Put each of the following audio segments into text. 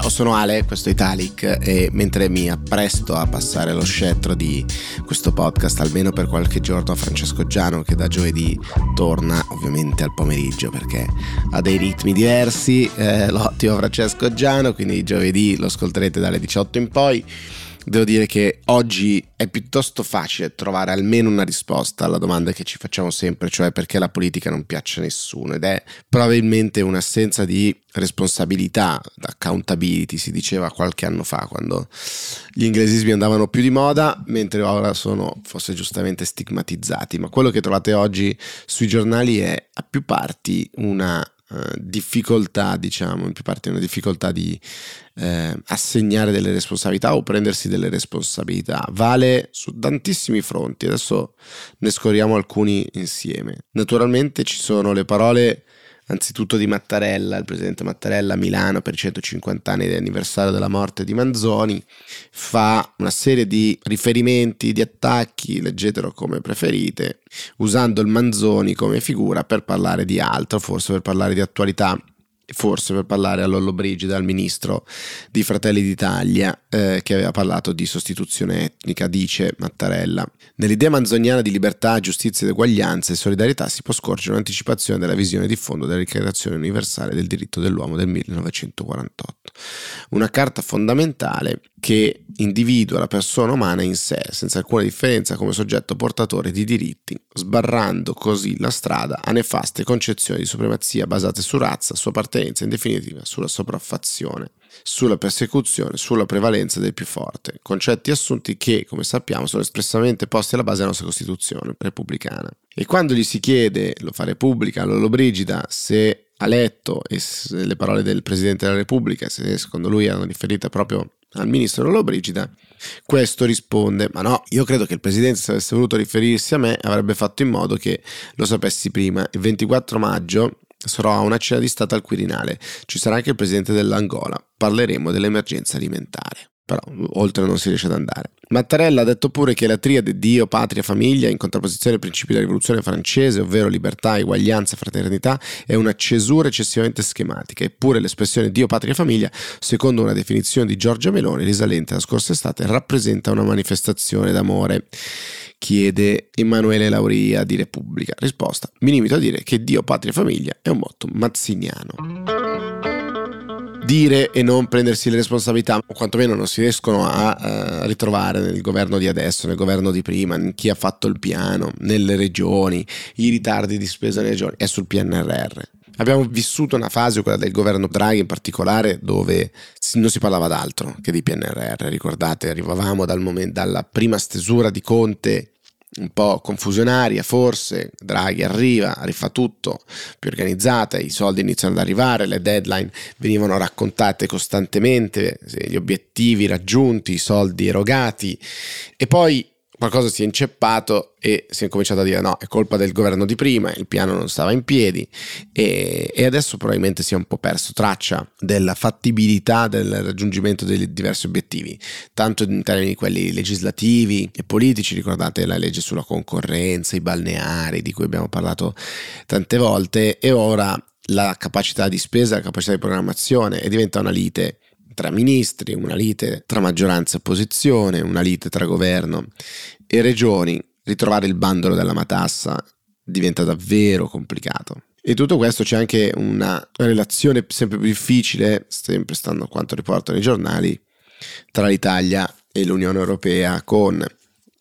Ciao, sono Ale, questo è Italic e mentre mi appresto a passare lo scettro di questo podcast, almeno per qualche giorno a Francesco Giano che da giovedì torna ovviamente al pomeriggio perché ha dei ritmi diversi, eh, l'ottimo Francesco Giano, quindi giovedì lo ascolterete dalle 18 in poi devo dire che oggi è piuttosto facile trovare almeno una risposta alla domanda che ci facciamo sempre, cioè perché la politica non piace a nessuno ed è probabilmente un'assenza di responsabilità, accountability si diceva qualche anno fa quando gli inglesismi andavano più di moda, mentre ora sono forse giustamente stigmatizzati, ma quello che trovate oggi sui giornali è a più parti una eh, difficoltà, diciamo, in più parti una difficoltà di eh, assegnare delle responsabilità o prendersi delle responsabilità. Vale su tantissimi fronti, adesso ne scorriamo alcuni insieme. Naturalmente ci sono le parole anzitutto di Mattarella, il presidente Mattarella a Milano per i 150 anni dell'anniversario della morte di Manzoni, fa una serie di riferimenti, di attacchi, leggetelo come preferite, usando il Manzoni come figura per parlare di altro, forse per parlare di attualità forse per parlare a Lollo Brigida, al ministro di Fratelli d'Italia, eh, che aveva parlato di sostituzione etnica, dice Mattarella. Nell'idea manzoniana di libertà, giustizia ed eguaglianza e solidarietà si può scorgere un'anticipazione della visione di fondo della Dichiarazione universale del diritto dell'uomo del 1948. Una carta fondamentale che individua la persona umana in sé, senza alcuna differenza come soggetto portatore di diritti, sbarrando così la strada a nefaste concezioni di supremazia basate su razza, su appartenenza, in definitiva sulla sopraffazione, sulla persecuzione, sulla prevalenza del più forte, concetti assunti che, come sappiamo, sono espressamente posti alla base della nostra Costituzione repubblicana. E quando gli si chiede, lo fa Repubblica, Lollobrigida, se ha letto le parole del Presidente della Repubblica, se secondo lui erano riferite proprio al ministro Lollobrigida, questo risponde: Ma no, io credo che il presidente, se avesse voluto riferirsi a me, avrebbe fatto in modo che lo sapessi prima. Il 24 maggio sarò a una cena di Stato al Quirinale. Ci sarà anche il presidente dell'Angola. Parleremo dell'emergenza alimentare però oltre non si riesce ad andare. Mattarella ha detto pure che la triade Dio, patria, famiglia, in contrapposizione ai principi della rivoluzione francese, ovvero libertà, eguaglianza, fraternità, è una cesura eccessivamente schematica, eppure l'espressione Dio, patria, famiglia, secondo una definizione di Giorgia Meloni risalente alla scorsa estate, rappresenta una manifestazione d'amore. Chiede Emanuele Lauria di Repubblica. Risposta: Mi limito a dire che Dio, patria famiglia è un motto mazziniano dire e non prendersi le responsabilità, o quantomeno non si riescono a uh, ritrovare nel governo di adesso, nel governo di prima, in chi ha fatto il piano, nelle regioni, i ritardi di spesa nelle regioni, è sul PNRR. Abbiamo vissuto una fase, quella del governo Draghi in particolare, dove non si parlava d'altro che di PNRR. Ricordate, arrivavamo dal momento, dalla prima stesura di Conte un po' confusionaria forse, Draghi arriva, rifà tutto, più organizzata, i soldi iniziano ad arrivare, le deadline venivano raccontate costantemente, gli obiettivi raggiunti, i soldi erogati. E poi qualcosa si è inceppato e si è cominciato a dire no, è colpa del governo di prima, il piano non stava in piedi. E, e, adesso probabilmente si è un po' perso traccia della fattibilità del raggiungimento dei diversi obiettivi, tanto in termini quelli legislativi e politici, ricordate la legge sulla concorrenza, i balneari di cui abbiamo parlato tante volte e ora la capacità di spesa, la capacità di programmazione e diventa una lite tra ministri, una lite tra maggioranza e opposizione, una lite tra governo e regioni, ritrovare il bandolo della matassa diventa davvero complicato. E tutto questo c'è anche una relazione sempre più difficile, sempre stando a quanto riportano i giornali, tra l'Italia e l'Unione Europea con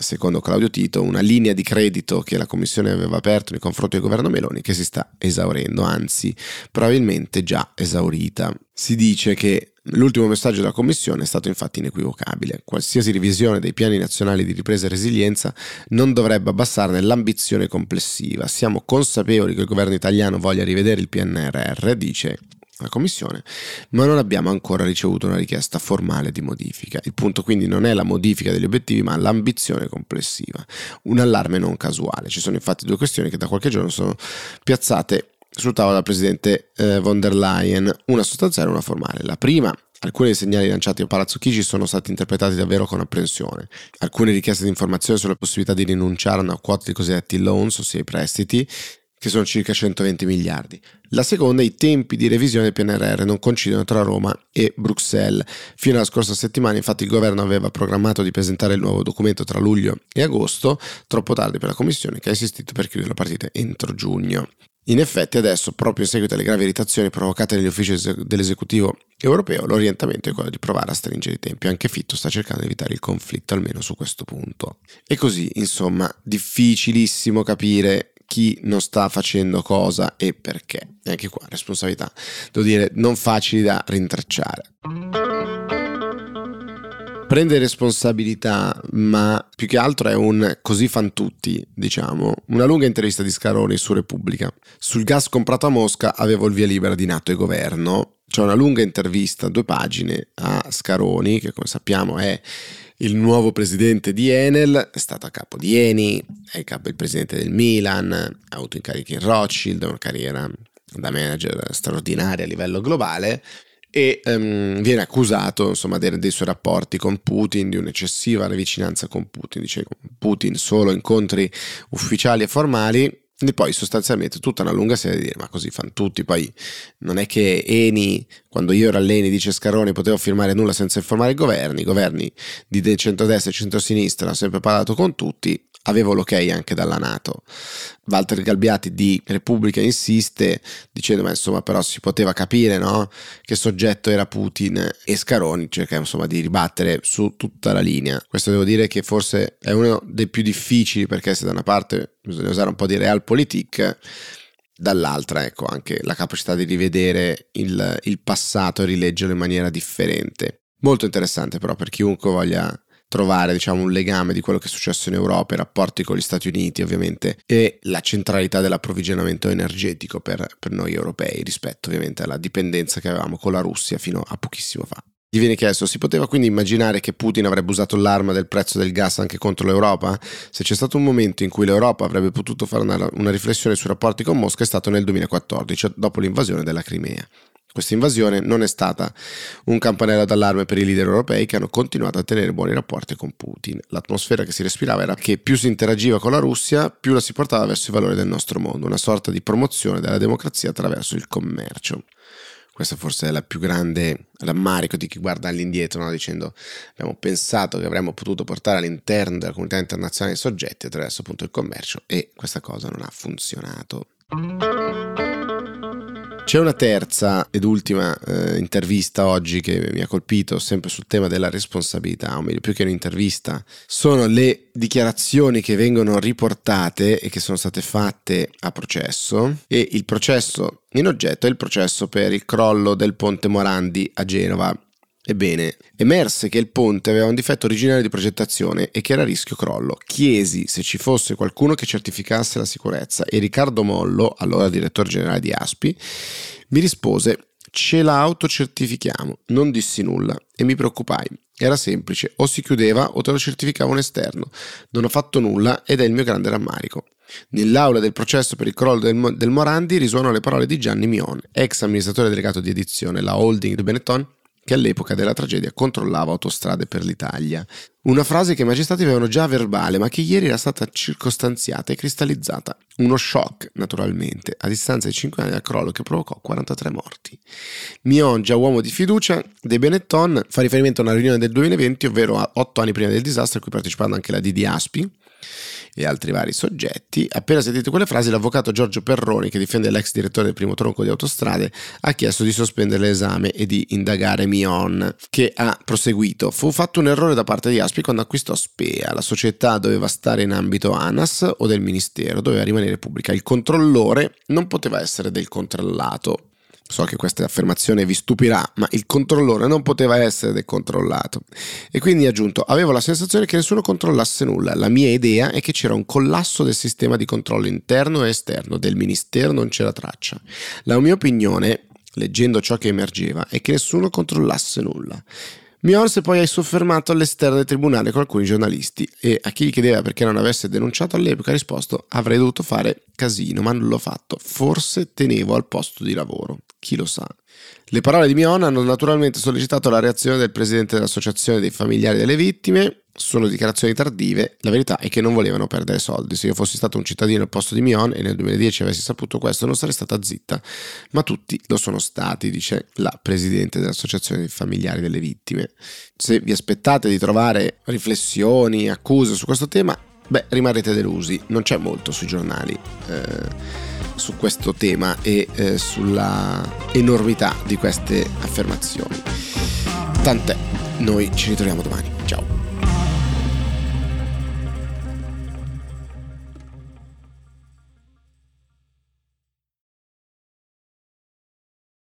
secondo Claudio Tito, una linea di credito che la Commissione aveva aperto nei confronti del governo Meloni che si sta esaurendo, anzi probabilmente già esaurita. Si dice che l'ultimo messaggio della Commissione è stato infatti inequivocabile. Qualsiasi revisione dei piani nazionali di ripresa e resilienza non dovrebbe abbassarne l'ambizione complessiva. Siamo consapevoli che il governo italiano voglia rivedere il PNRR, dice la Commissione, ma non abbiamo ancora ricevuto una richiesta formale di modifica. Il punto quindi non è la modifica degli obiettivi, ma l'ambizione complessiva. Un allarme non casuale. Ci sono infatti due questioni che da qualche giorno sono piazzate sul tavolo della Presidente eh, von der Leyen, una sostanziale e una formale. La prima Alcuni dei segnali lanciati a Palazzo Chigi sono stati interpretati davvero con apprensione. Alcune richieste di informazioni sulla possibilità di rinunciare a una quota di cosiddetti loans, ossia i prestiti, che sono circa 120 miliardi. La seconda, i tempi di revisione del PNRR non coincidono tra Roma e Bruxelles. Fino alla scorsa settimana, infatti, il governo aveva programmato di presentare il nuovo documento tra luglio e agosto, troppo tardi per la Commissione che ha insistito per chiudere la partita entro giugno. In effetti adesso, proprio in seguito alle gravi irritazioni provocate negli uffici dell'esecutivo europeo, l'orientamento è quello di provare a stringere i tempi. Anche Fitto sta cercando di evitare il conflitto, almeno su questo punto. E così, insomma, difficilissimo capire chi non sta facendo cosa e perché. E anche qua, responsabilità, devo dire, non facili da rintracciare prende responsabilità, ma più che altro è un così fan tutti, diciamo. Una lunga intervista di Scaroni su Repubblica. Sul gas comprato a Mosca avevo il via libera di Nato e governo. C'è una lunga intervista, due pagine, a Scaroni, che come sappiamo è il nuovo presidente di Enel, è stato a capo di Eni, è capo il presidente del Milan, ha avuto incarichi in Rothschild, una carriera da manager straordinaria a livello globale e um, viene accusato insomma dei, dei, suoi rapporti con Putin, di un'eccessiva vicinanza con Putin, dice Putin solo incontri ufficiali e formali e poi sostanzialmente tutta una lunga serie di dire ma così fanno tutti, poi non è che Eni, quando io ero all'Eni, dice Scaroni, potevo firmare nulla senza informare i governi, i governi di centrodestra e centrosinistra hanno sempre parlato con tutti, avevo l'ok anche dalla Nato. Walter Galbiati di Repubblica insiste dicendo ma insomma però si poteva capire no? che soggetto era Putin e Scaroni cerca insomma di ribattere su tutta la linea. Questo devo dire che forse è uno dei più difficili perché se da una parte bisogna usare un po' di realpolitik dall'altra ecco anche la capacità di rivedere il, il passato e rileggerlo in maniera differente. Molto interessante però per chiunque voglia trovare diciamo, un legame di quello che è successo in Europa, i rapporti con gli Stati Uniti ovviamente e la centralità dell'approvvigionamento energetico per, per noi europei rispetto ovviamente alla dipendenza che avevamo con la Russia fino a pochissimo fa. Gli viene chiesto, si poteva quindi immaginare che Putin avrebbe usato l'arma del prezzo del gas anche contro l'Europa? Se c'è stato un momento in cui l'Europa avrebbe potuto fare una, una riflessione sui rapporti con Mosca è stato nel 2014, dopo l'invasione della Crimea. Questa invasione non è stata un campanello d'allarme per i leader europei che hanno continuato a tenere buoni rapporti con Putin. L'atmosfera che si respirava era che più si interagiva con la Russia, più la si portava verso i valori del nostro mondo, una sorta di promozione della democrazia attraverso il commercio. Questo forse è la più grande rammarico di chi guarda all'indietro, no? dicendo abbiamo pensato che avremmo potuto portare all'interno della comunità internazionale soggetti attraverso appunto il commercio e questa cosa non ha funzionato. C'è una terza ed ultima eh, intervista oggi che mi ha colpito, sempre sul tema della responsabilità, o meglio più che un'intervista, sono le dichiarazioni che vengono riportate e che sono state fatte a processo. E il processo in oggetto è il processo per il crollo del ponte Morandi a Genova Ebbene, emerse che il ponte aveva un difetto originario di progettazione e che era a rischio crollo. Chiesi se ci fosse qualcuno che certificasse la sicurezza e Riccardo Mollo, allora direttore generale di ASPI, mi rispose ce la autocertifichiamo. Non dissi nulla e mi preoccupai. Era semplice, o si chiudeva o te lo certificava un esterno. Non ho fatto nulla ed è il mio grande rammarico. Nell'aula del processo per il crollo del, del Morandi risuonano le parole di Gianni Mion, ex amministratore delegato di edizione, la holding di Benetton, che all'epoca della tragedia controllava autostrade per l'Italia. Una frase che i magistrati avevano già verbale, ma che ieri era stata circostanziata e cristallizzata. Uno shock, naturalmente, a distanza di 5 anni dal crollo che provocò 43 morti. Mion, già uomo di fiducia dei Benetton, fa riferimento a una riunione del 2020, ovvero a 8 anni prima del disastro, a cui partecipando anche la Didi Aspi, e altri vari soggetti. Appena sentito quelle frasi, l'avvocato Giorgio Perroni, che difende l'ex direttore del primo tronco di autostrade, ha chiesto di sospendere l'esame e di indagare Mion, che ha proseguito. Fu fatto un errore da parte di Aspi quando acquistò Spea. La società doveva stare in ambito ANAS o del Ministero, doveva rimanere pubblica. Il controllore non poteva essere del controllato. So che questa affermazione vi stupirà, ma il controllore non poteva essere decontrollato. E quindi ha aggiunto, avevo la sensazione che nessuno controllasse nulla. La mia idea è che c'era un collasso del sistema di controllo interno e esterno, del ministero non c'era traccia. La mia opinione, leggendo ciò che emergeva, è che nessuno controllasse nulla. Miorse poi hai soffermato all'esterno del tribunale con alcuni giornalisti e a chi gli chiedeva perché non avesse denunciato all'epoca ha risposto avrei dovuto fare casino ma non l'ho fatto, forse tenevo al posto di lavoro, chi lo sa. Le parole di Mion hanno naturalmente sollecitato la reazione del presidente dell'associazione dei familiari delle vittime, sono dichiarazioni tardive, la verità è che non volevano perdere soldi. Se io fossi stato un cittadino al posto di Mion e nel 2010 avessi saputo questo non sarei stata zitta, ma tutti lo sono stati, dice la presidente dell'Associazione dei familiari delle vittime. Se vi aspettate di trovare riflessioni, accuse su questo tema, beh, rimarrete delusi, non c'è molto sui giornali. Eh, su questo tema e eh, sulla enormità di queste affermazioni. Tant'è, noi ci ritroviamo domani. Ciao.